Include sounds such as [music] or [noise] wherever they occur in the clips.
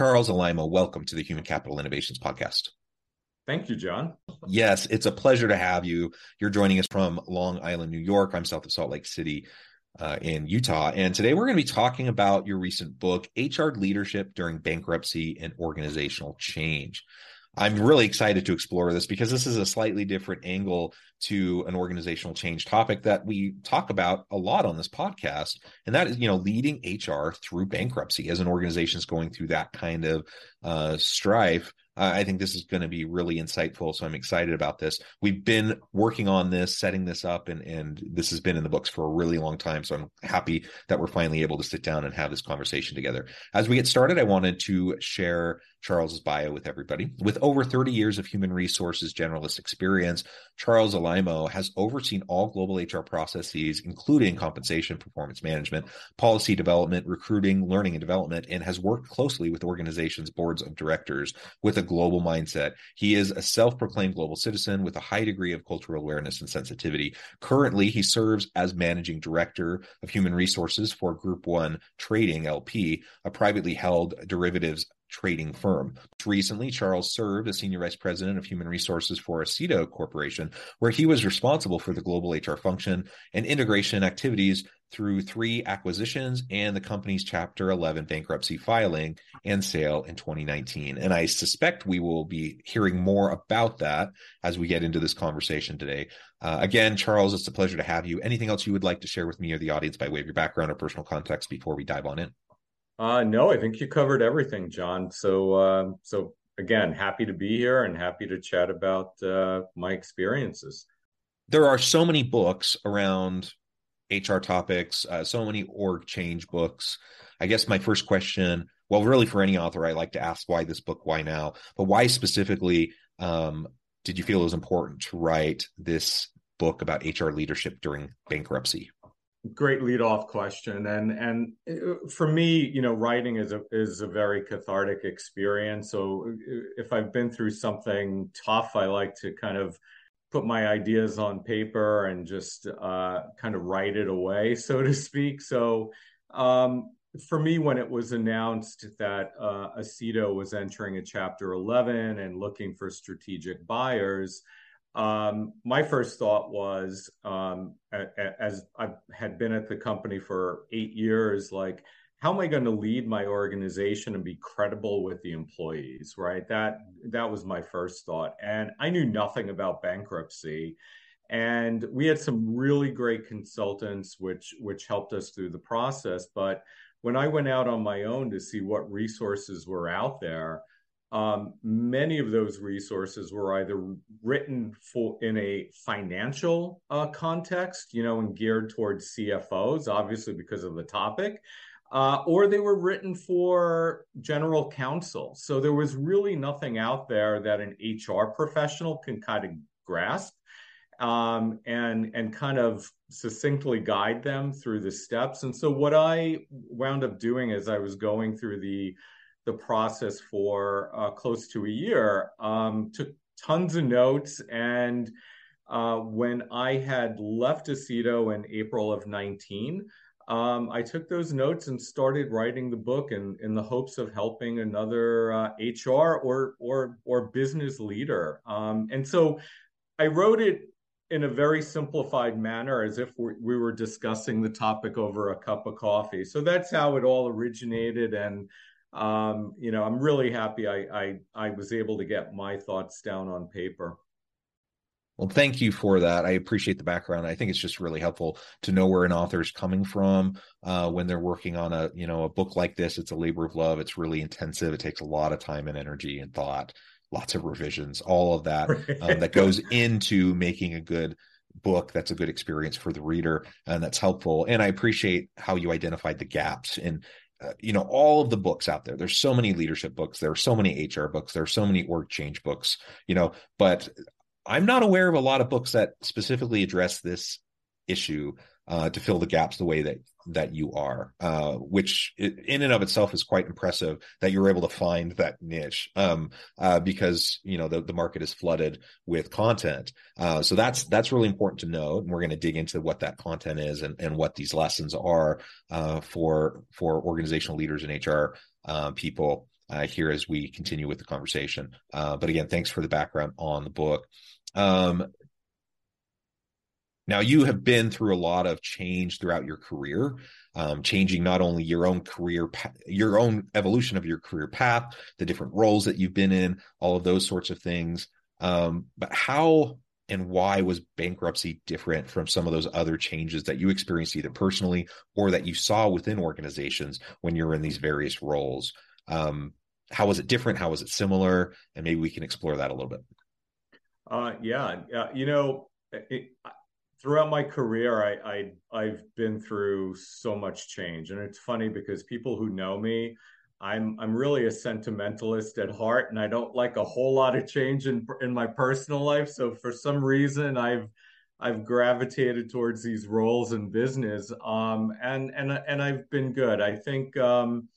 Charles Alaimo, welcome to the Human Capital Innovations Podcast. Thank you, John. Yes, it's a pleasure to have you. You're joining us from Long Island, New York. I'm south of Salt Lake City uh, in Utah. And today we're going to be talking about your recent book, HR Leadership During Bankruptcy and Organizational Change. I'm really excited to explore this because this is a slightly different angle to an organizational change topic that we talk about a lot on this podcast. And that is, you know, leading HR through bankruptcy as an organization is going through that kind of uh, strife I think this is going to be really insightful. So I'm excited about this. We've been working on this, setting this up, and and this has been in the books for a really long time. So I'm happy that we're finally able to sit down and have this conversation together. As we get started, I wanted to share Charles's bio with everybody. With over 30 years of human resources generalist experience, Charles Alaimo has overseen all global HR processes, including compensation, performance management, policy development, recruiting, learning and development, and has worked closely with organizations' boards of directors with a global mindset. He is a self proclaimed global citizen with a high degree of cultural awareness and sensitivity. Currently, he serves as managing director of human resources for Group One Trading LP, a privately held derivatives trading firm. Recently, Charles served as senior vice president of human resources for Aceto Corporation, where he was responsible for the global HR function and integration activities through three acquisitions and the company's Chapter 11 bankruptcy filing and sale in 2019. And I suspect we will be hearing more about that as we get into this conversation today. Uh, again, Charles, it's a pleasure to have you. Anything else you would like to share with me or the audience by way of your background or personal context before we dive on in? Uh, no, I think you covered everything, John. So, uh, so again, happy to be here and happy to chat about uh, my experiences. There are so many books around HR topics, uh, so many org change books. I guess my first question, well, really for any author, I like to ask why this book, why now, but why specifically um, did you feel it was important to write this book about HR leadership during bankruptcy? Great lead off question. And and uh, for me you know writing is a is a very cathartic experience. So uh, if i've been through something tough i like to kind of put my ideas on paper and just uh, kind of write it away [laughs] so to speak. So um, for me when it was announced that uh, aceto was entering a chapter 11 and looking for strategic buyers um, my first thought was, um, as I had been at the company for eight years, like, how am I going to lead my organization and be credible with the employees? Right. That that was my first thought, and I knew nothing about bankruptcy. And we had some really great consultants, which which helped us through the process. But when I went out on my own to see what resources were out there, um, many of those resources were either written for in a financial uh, context, you know, and geared towards CFOs, obviously because of the topic, uh, or they were written for general counsel. So there was really nothing out there that an HR professional can kind of grasp um, and and kind of succinctly guide them through the steps. And so what I wound up doing as I was going through the the process for uh, close to a year. Um, took tons of notes, and uh, when I had left Aceto in April of 19, um, I took those notes and started writing the book in, in the hopes of helping another uh, HR or or or business leader. Um, and so I wrote it in a very simplified manner, as if we, we were discussing the topic over a cup of coffee. So that's how it all originated, and um, you know, I'm really happy I, I I was able to get my thoughts down on paper. Well, thank you for that. I appreciate the background. I think it's just really helpful to know where an author is coming from uh, when they're working on a you know a book like this. It's a labor of love. It's really intensive. It takes a lot of time and energy and thought, lots of revisions, all of that [laughs] um, that goes into making a good book that's a good experience for the reader and that's helpful. And I appreciate how you identified the gaps in uh, you know all of the books out there. There's so many leadership books. There are so many hr books. There are so many org change books you know but I'm not aware of a lot of books that specifically address this issue uh, to fill the gaps the way that that you are, uh, which in and of itself is quite impressive that you're able to find that niche um, uh, because you know the, the market is flooded with content. Uh, so that's that's really important to know, and we're going to dig into what that content is and, and what these lessons are uh, for for organizational leaders and HR uh, people uh, here as we continue with the conversation. But again, thanks for the background on the book. Um, now, you have been through a lot of change throughout your career, um, changing not only your own career, your own evolution of your career path, the different roles that you've been in, all of those sorts of things. Um, but how and why was bankruptcy different from some of those other changes that you experienced either personally or that you saw within organizations when you're in these various roles? Um, how was it different? How was it similar? And maybe we can explore that a little bit. Uh, yeah, uh, you know, it, throughout my career, I, I have been through so much change, and it's funny because people who know me, I'm I'm really a sentimentalist at heart, and I don't like a whole lot of change in in my personal life. So for some reason, I've I've gravitated towards these roles in business, um, and and and I've been good. I think. Um,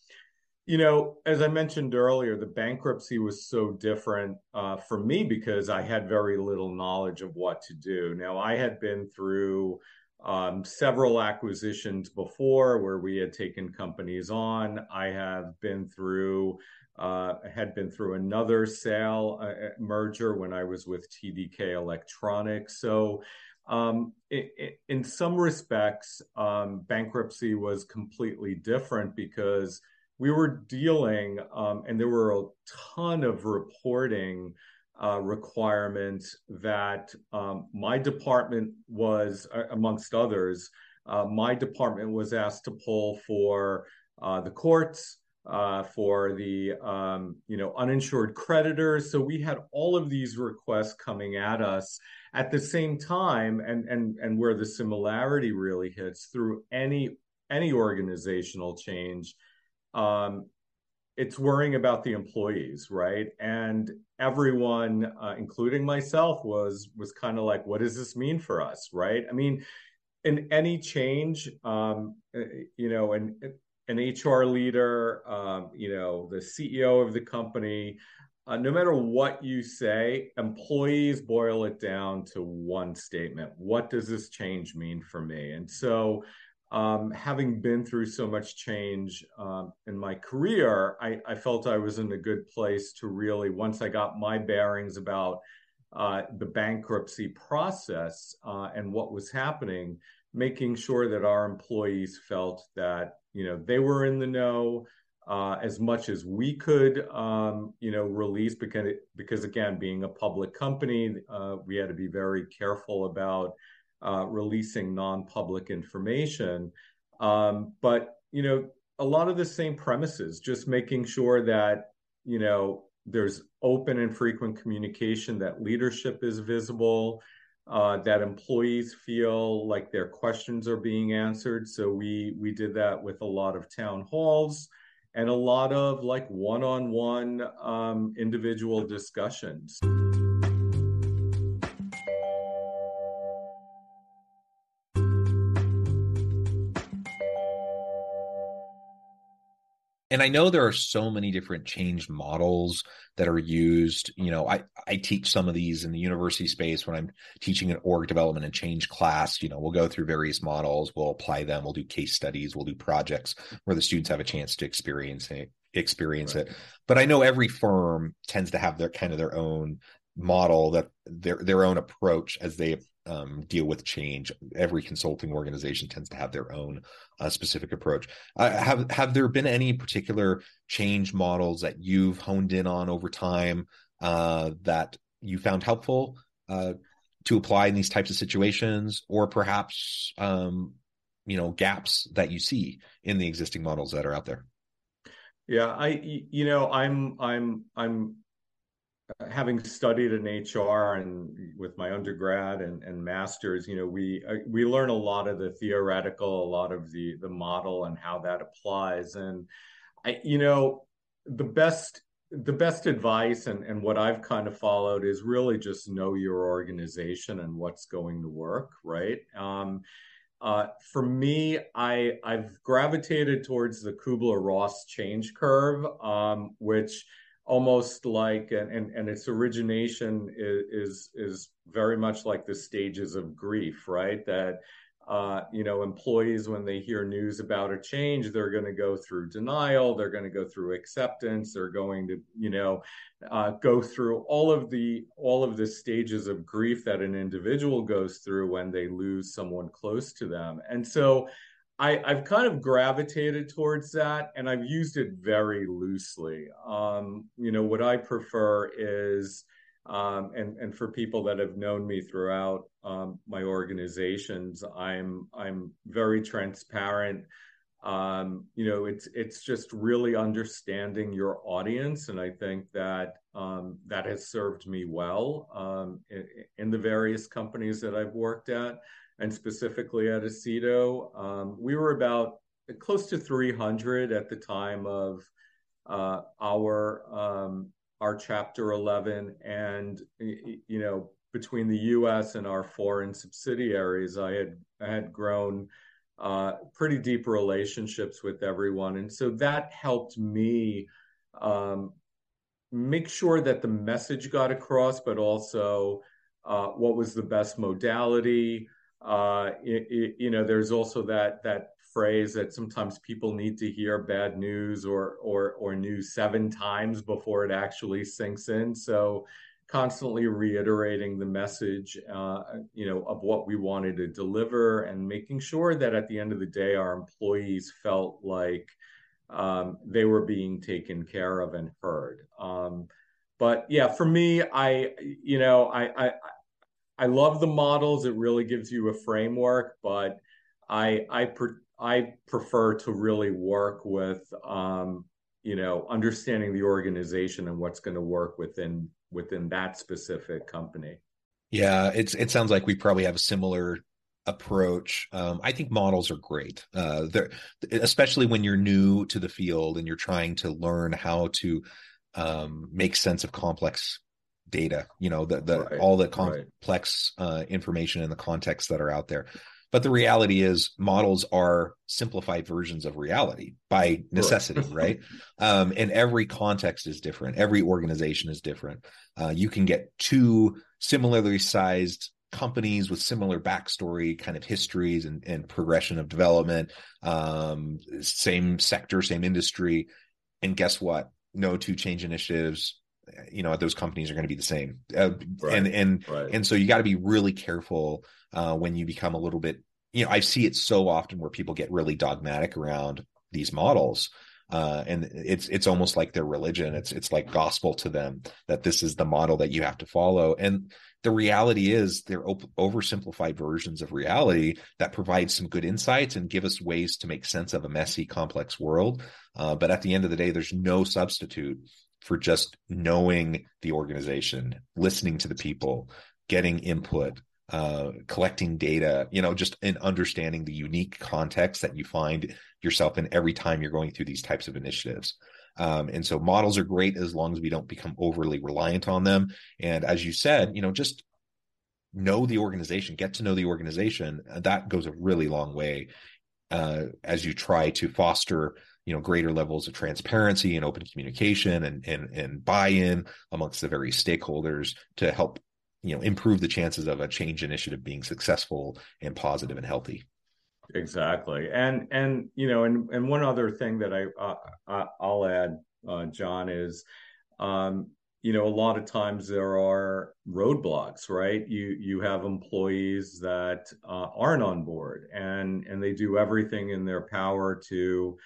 you know, as I mentioned earlier, the bankruptcy was so different uh, for me because I had very little knowledge of what to do. Now, I had been through um, several acquisitions before where we had taken companies on. I have been through, uh, had been through another sale uh, uh merger when I was with TDK Electronics. So, um, it, it, in some respects, um, bankruptcy was completely different because we were dealing, um, and there were a ton of reporting uh, requirements that um, my department was, uh, amongst others, uh, my department was asked to pull for uh, the courts, uh, for the um, you know uninsured creditors. So we had all of these requests coming at us at the same time, and and and where the similarity really hits through any any organizational change um, it's worrying about the employees, right? And everyone, uh, including myself, was was kind of like, "What does this mean for us?" Right? I mean, in any change, um, uh, you know, an an HR leader, um, you know, the CEO of the company, uh, no matter what you say, employees boil it down to one statement: What does this change mean for me? And so um, having been through so much change um, in my career, I, I, felt I was in a good place to really, once I got my bearings about uh, the bankruptcy process uh, and what was happening, making sure that our employees felt that you know they were in the know uh, as much as we could, um, you know, release because because again, being a public company, uh, we had to be very careful about uh, releasing non-public information. Um, but you know, a lot of the same premises, just making sure that you know there's open and frequent communication, that leadership is visible, uh, that employees feel like their questions are being answered. So we we did that with a lot of town halls and a lot of like one-on-one um, individual discussions. And I know there are so many different change models that are used. You know, I I teach some of these in the university space when I'm teaching an org development and change class. You know, we'll go through various models, we'll apply them, we'll do case studies, we'll do projects where the students have a chance to experience it experience right. it. But I know every firm tends to have their kind of their own model that their their own approach as they um, deal with change. Every consulting organization tends to have their own uh, specific approach. Uh, have have there been any particular change models that you've honed in on over time uh, that you found helpful uh, to apply in these types of situations, or perhaps um, you know gaps that you see in the existing models that are out there? Yeah, I you know I'm I'm I'm having studied in HR and with my undergrad and, and masters, you know, we uh, we learn a lot of the theoretical, a lot of the the model and how that applies. And I, you know, the best the best advice and, and what I've kind of followed is really just know your organization and what's going to work, right? Um, uh, for me, I I've gravitated towards the Kubler Ross change curve, um, which almost like and, and, its origination is, is, is very much like the stages of grief right? That uh, you know employees when they hear news about a change they're going to go through denial they're going to go through acceptance they're going to you know uh, go through all of the all of the stages of grief that an individual goes through when they lose someone close to them. And so I, have kind of gravitated towards that and I've used it very loosely. Um, you know, what I prefer is, um, and, and for people that have known me throughout um, my organizations, I'm, I'm very transparent. Um, you know, it's, it's just really understanding your audience. And I think that um, that has served me well um, in, in the various companies that I've worked at and specifically at Aceto. Um, we were about close to 300 at the time of uh, our um, our Chapter 11, and you know between the U.S. and our foreign subsidiaries, I had I had grown uh, pretty deep relationships with everyone, and so that helped me um, make sure that the message got across, but also uh, what was the best modality. Uh, it, you know, there's also that that phrase that sometimes people need to hear bad news or or or news seven times before it actually sinks in. So constantly reiterating the message, uh, you know, of what we wanted to deliver, and making sure that at the end of the day, our employees felt like um, they were being taken care of and heard. Um, but yeah, for me, I, you know, I, I, I love the models. It really gives you a framework, but I I per, I prefer to really work with um, you know understanding the organization and what's going to work within within that specific company. Yeah, it's it sounds like we probably have a similar approach. Um, I think models are great. Uh, especially when you're new to the field and you're trying to learn how to um, make sense of complex data you know the, the right, all the complex right. uh, information and the context that are out there. But the reality is models are simplified versions of reality by necessity right, [laughs] right? Um, and every context is different. Every organization is different. Uh, you can get two similarly sized companies with similar backstory kind of histories and, and progression of development um, same sector same industry. And guess what? No two change initiatives you know those companies are going to be the same uh, right. and and right. and so you got to be really careful uh, when you become a little bit you know i see it so often where people get really dogmatic around these models uh, and it's it's almost like their religion it's it's like gospel to them that this is the model that you have to follow and the reality is they're op- oversimplified versions of reality that provide some good insights and give us ways to make sense of a messy complex world uh, but at the end of the day there's no substitute for just knowing the organization, listening to the people, getting input, uh, collecting data, you know, just in understanding the unique context that you find yourself in every time you're going through these types of initiatives. Um, and so models are great as long as we don't become overly reliant on them. And as you said, you know, just know the organization, get to know the organization. That goes a really long way uh, as you try to foster you know greater levels of transparency and open communication and and and buy-in amongst the various stakeholders to help you know improve the chances of a change initiative being successful and positive and healthy exactly and and you know and and one other thing that i uh, i'll add uh, john is um, you know, a lot of times there are roadblocks, right? You you have employees that uh, aren't on board, and and they do everything in their power to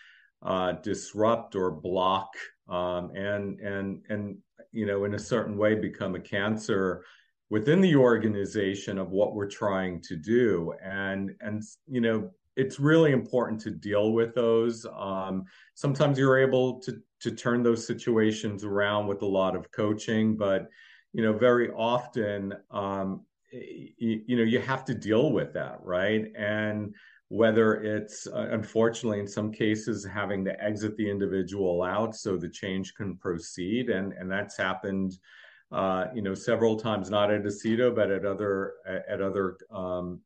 uh, disrupt or block, um, and and and you know, in a certain way, become a cancer within the organization of what we're trying to do, and and you know, it's really important to deal with those. Um, sometimes you're able to to turn those situations around with a lot of coaching, but you know, very often, um, you, you know, you have to deal with that, right? And whether it's uh, unfortunately in some cases having to exit the individual out so the change can proceed, and and that's happened. Uh, you know, several times, not at Aceto, but at other at other um,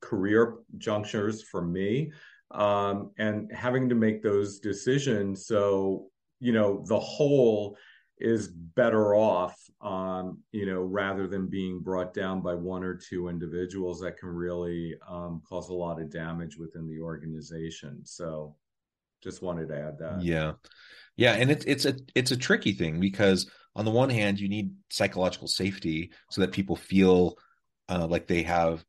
career junctures for me um, and having to make those decisions so you know the whole is better off um, you know rather than being brought down by one or two individuals that can really um, cause a lot of damage within the organization. So just wanted to add that. Yeah. Yeah and it's it's a it's a tricky thing because on the one hand you need psychological safety so that people feel uh, like they have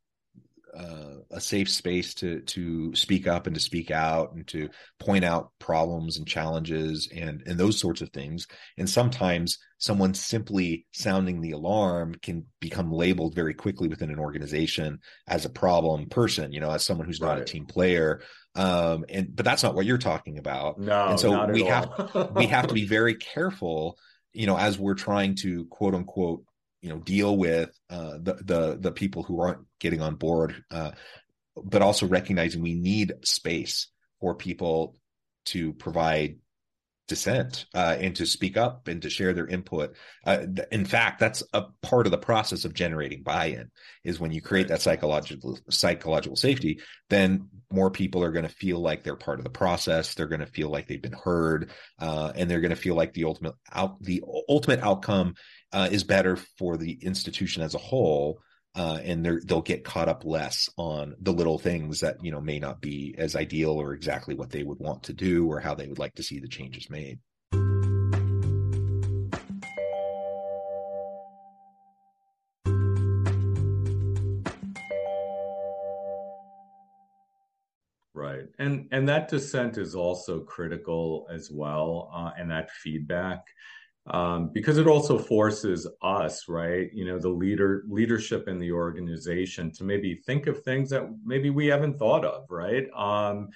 uh, a safe space to to speak up and to speak out and to point out problems and challenges and and those sorts of things. And sometimes someone simply sounding the alarm can become labeled very quickly within an organization as a problem person you know as someone who's not a team player. Um and but that's not what you're talking about. No and so we have we have to be [laughs] very careful you know as we're trying to quote unquote you know deal with uh, the the the people who aren't getting on board, uh, but also recognizing we need space for people to provide dissent uh, and to speak up and to share their input. Uh, in fact, that's a part of the process of generating buy-in. Is when you create that psychological psychological safety, then more people are going to feel like they're part of the process. They're going to feel like they've been heard, uh, and they're going to feel like the ultimate out the ultimate outcome uh, is better for the institution as a whole. Uh, and they'll get caught up less on the little things that you know may not be as ideal or exactly what they would want to do or how they would like to see the changes made. Right, and and that dissent is also critical as well, uh, and that feedback um, because it also forces us, right? You know, the leader leadership in the organization to maybe think of things that maybe we haven't thought of, right? Um,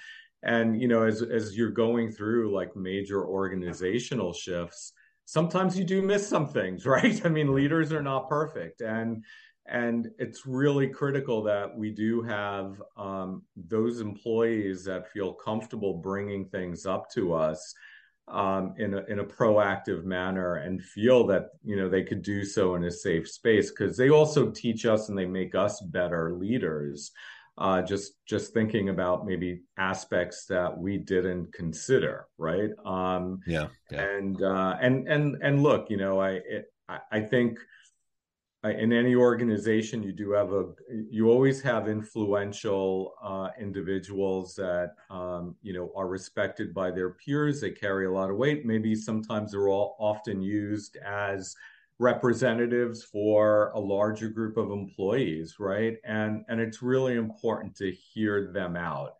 and you know, as as you're going through like major organizational shifts, sometimes you do miss some things, [laughs] right? I mean, leaders are not perfect, and and it's really critical that we do have um, those employees that feel comfortable bringing things up to us um, in a in a proactive manner and feel that you know they could do so in a safe space because they also teach us and they make us better leaders. Uh, just just thinking about maybe aspects that we didn't consider, right? Um, yeah, yeah. And uh, and and and look, you know, I it, I, I think in any organization you do have a you always have influential uh, individuals that um, you know are respected by their peers. They carry a lot of weight. Maybe sometimes they're all often used as representatives for a larger group of employees right? And and it's really important to hear them out.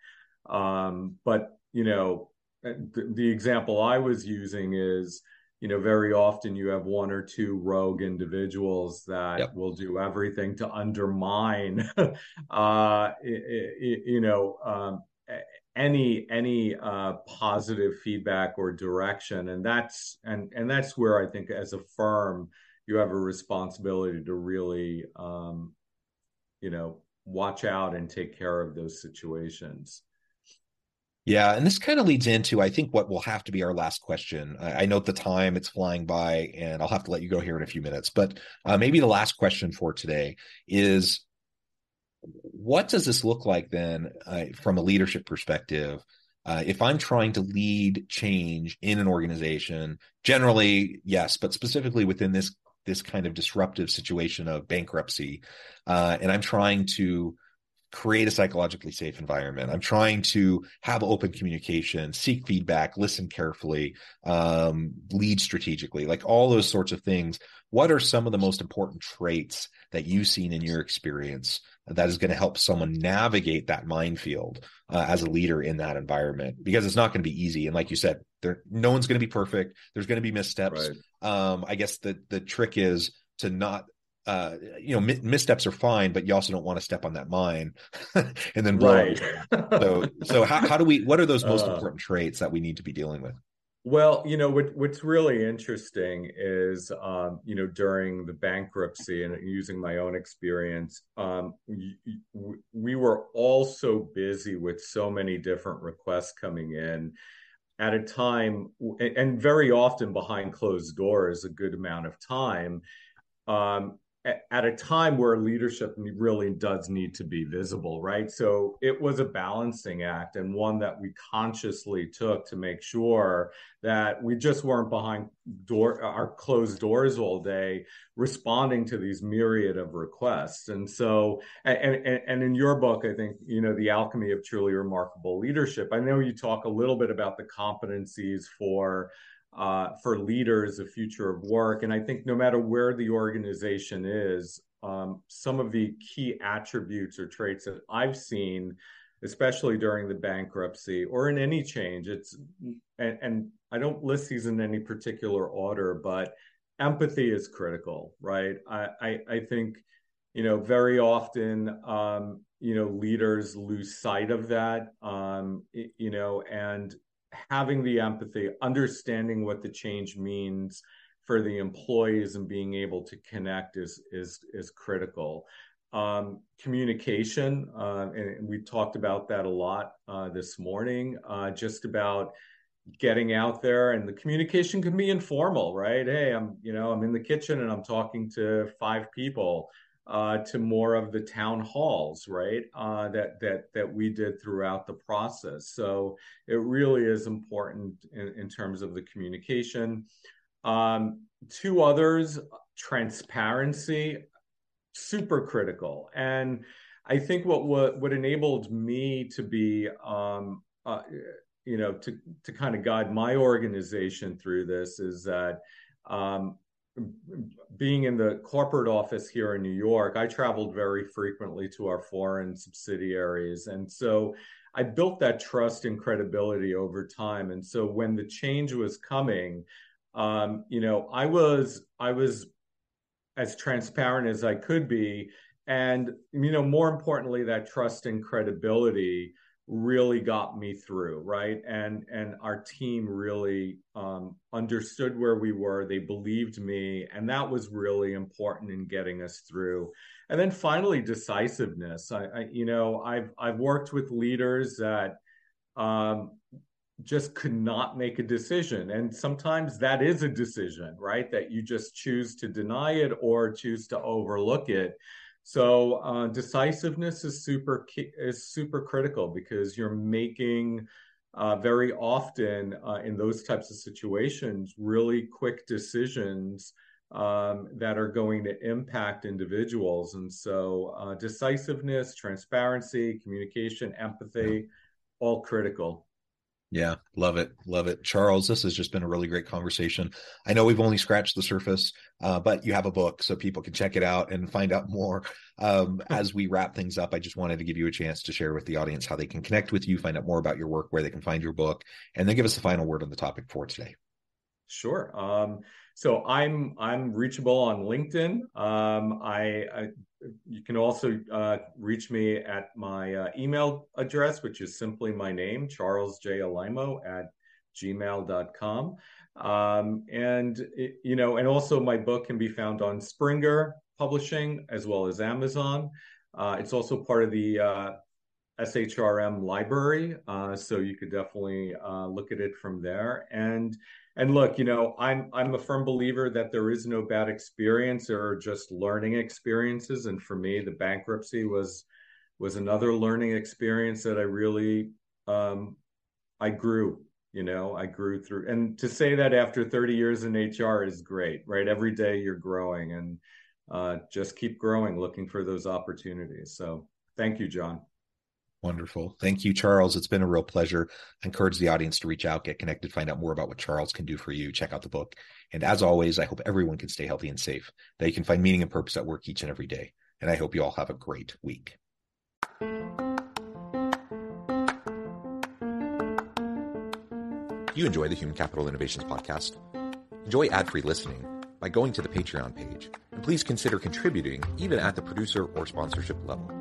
Um, but you know the, the example i was using is you know, very often you have one or two rogue individuals that yep. will do everything to undermine, [laughs] uh, you know, um, any any uh, positive feedback or direction, and that's and and that's where I think as a firm you have a responsibility to really, um, you know, watch out and take care of those situations. Yeah, and this kind of leads into I think what will have to be our last question. I, I note the time; it's flying by, and I'll have to let you go here in a few minutes. But uh, maybe the last question for today is: What does this look like then, uh, from a leadership perspective, uh, if I'm trying to lead change in an organization, generally, yes, but specifically within this this kind of disruptive situation of bankruptcy, uh, and I'm trying to create a psychologically safe environment. I'm trying to have open communication, seek feedback, listen carefully, um, lead strategically, like all those sorts of things. What are some of the most important traits that you've seen in your experience that is going to help someone navigate that minefield uh, as a leader in that environment? Because it's not going to be easy. And like you said, there no one's going to be perfect. There's going to be missteps. Right. Um, I guess the the trick is to not uh, you know, missteps are fine, but you also don't want to step on that mine [laughs] and then blow right. so, so how, how do we, what are those most [laughs] uh, important traits that we need to be dealing with? Well, you know, what, what's really interesting is, um, you know, during the bankruptcy and using my own experience, um, we, we were all so busy with so many different requests coming in at a time, and very often behind closed doors, a good amount of time. Um, at a time where leadership really does need to be visible, right? So it was a balancing act and one that we consciously took to make sure that we just weren't behind door our closed doors all day responding to these myriad of requests. And so and, and, and in your book, I think, you know, the alchemy of truly remarkable leadership. I know you talk a little bit about the competencies for uh, for leaders, the future of work. And I think no matter where the organization is, um, some of the key attributes or traits that I've seen, especially during the bankruptcy or in any change, it's and, and I don't list these in any particular order, but empathy is critical, right? I, I, I think, you know, very often, um, you know, leaders lose sight of that, um, you know, and having the empathy, understanding what the change means for the employees and being able to connect is is is critical. Um, communication, uh, and we talked about that a lot uh, this morning. Uh, just about getting out there, and the communication can be informal, right? Hey, I'm you know I'm in the kitchen and I'm talking to five people uh, to more of the town halls, right? Uh, that that that we did throughout the process. So it really is important in, in terms of the communication. Um, two others, transparency, super critical, and I think what what, what enabled me to be um, uh, you know to to kind of guide my organization through this is that um, being in the corporate office here in New York, I traveled very frequently to our foreign subsidiaries. And so I built that trust and credibility over time. And so when the change was coming, um, you know, I was I was as transparent as I could be. And, you know, more importantly, that trust and credibility really got me through right? And and our team really um, understood where we were. They believed me and that was really important in getting us through. And then finally decisiveness. I, I you know i've i've worked with leaders that um, just could not make a decision. And sometimes that is a decision right? That you just choose to deny it or choose to overlook it so uh, decisiveness is super is super critical because you're making uh, very often uh, in those types of situations really quick decisions um, that are going to impact individuals. And so uh, decisiveness, transparency, communication, empathy, all critical. Yeah, love it. Love it. Charles, this has just been a really great conversation. I know we've only scratched the surface, uh, but you have a book so people can check it out and find out more. Um, [laughs] as we wrap things up, I just wanted to give you a chance to share with the audience how they can connect with you, find out more about your work, where they can find your book, and then give us the final word on the topic for today. Sure. Um, so I'm I'm reachable on LinkedIn. Um, I, I, you can also uh, reach me at my uh, email address, which is simply my name, Charles J Alaimo at gmail.com. Um, and it, you know, and also my book can be found on Springer Publishing as well as Amazon. Uh, it's also part of the uh, SHRM library, uh, so you could definitely uh, look at it from there. And and look, you know, I'm I'm a firm believer that there is no bad experience. There are just learning experiences, and for me, the bankruptcy was was another learning experience that I really um, I grew, you know, I grew through. And to say that after 30 years in HR is great, right? Every day you're growing and uh, just keep growing, looking for those opportunities. So thank you, John. Wonderful. Thank you, Charles. It's been a real pleasure. I encourage the audience to reach out, get connected, find out more about what Charles can do for you. Check out the book. And as always, I hope everyone can stay healthy and safe, that you can find meaning and purpose at work each and every day. And I hope you all have a great week. you enjoy the Human Capital Innovations podcast? Enjoy ad free listening by going to the Patreon page. And please consider contributing even at the producer or sponsorship level.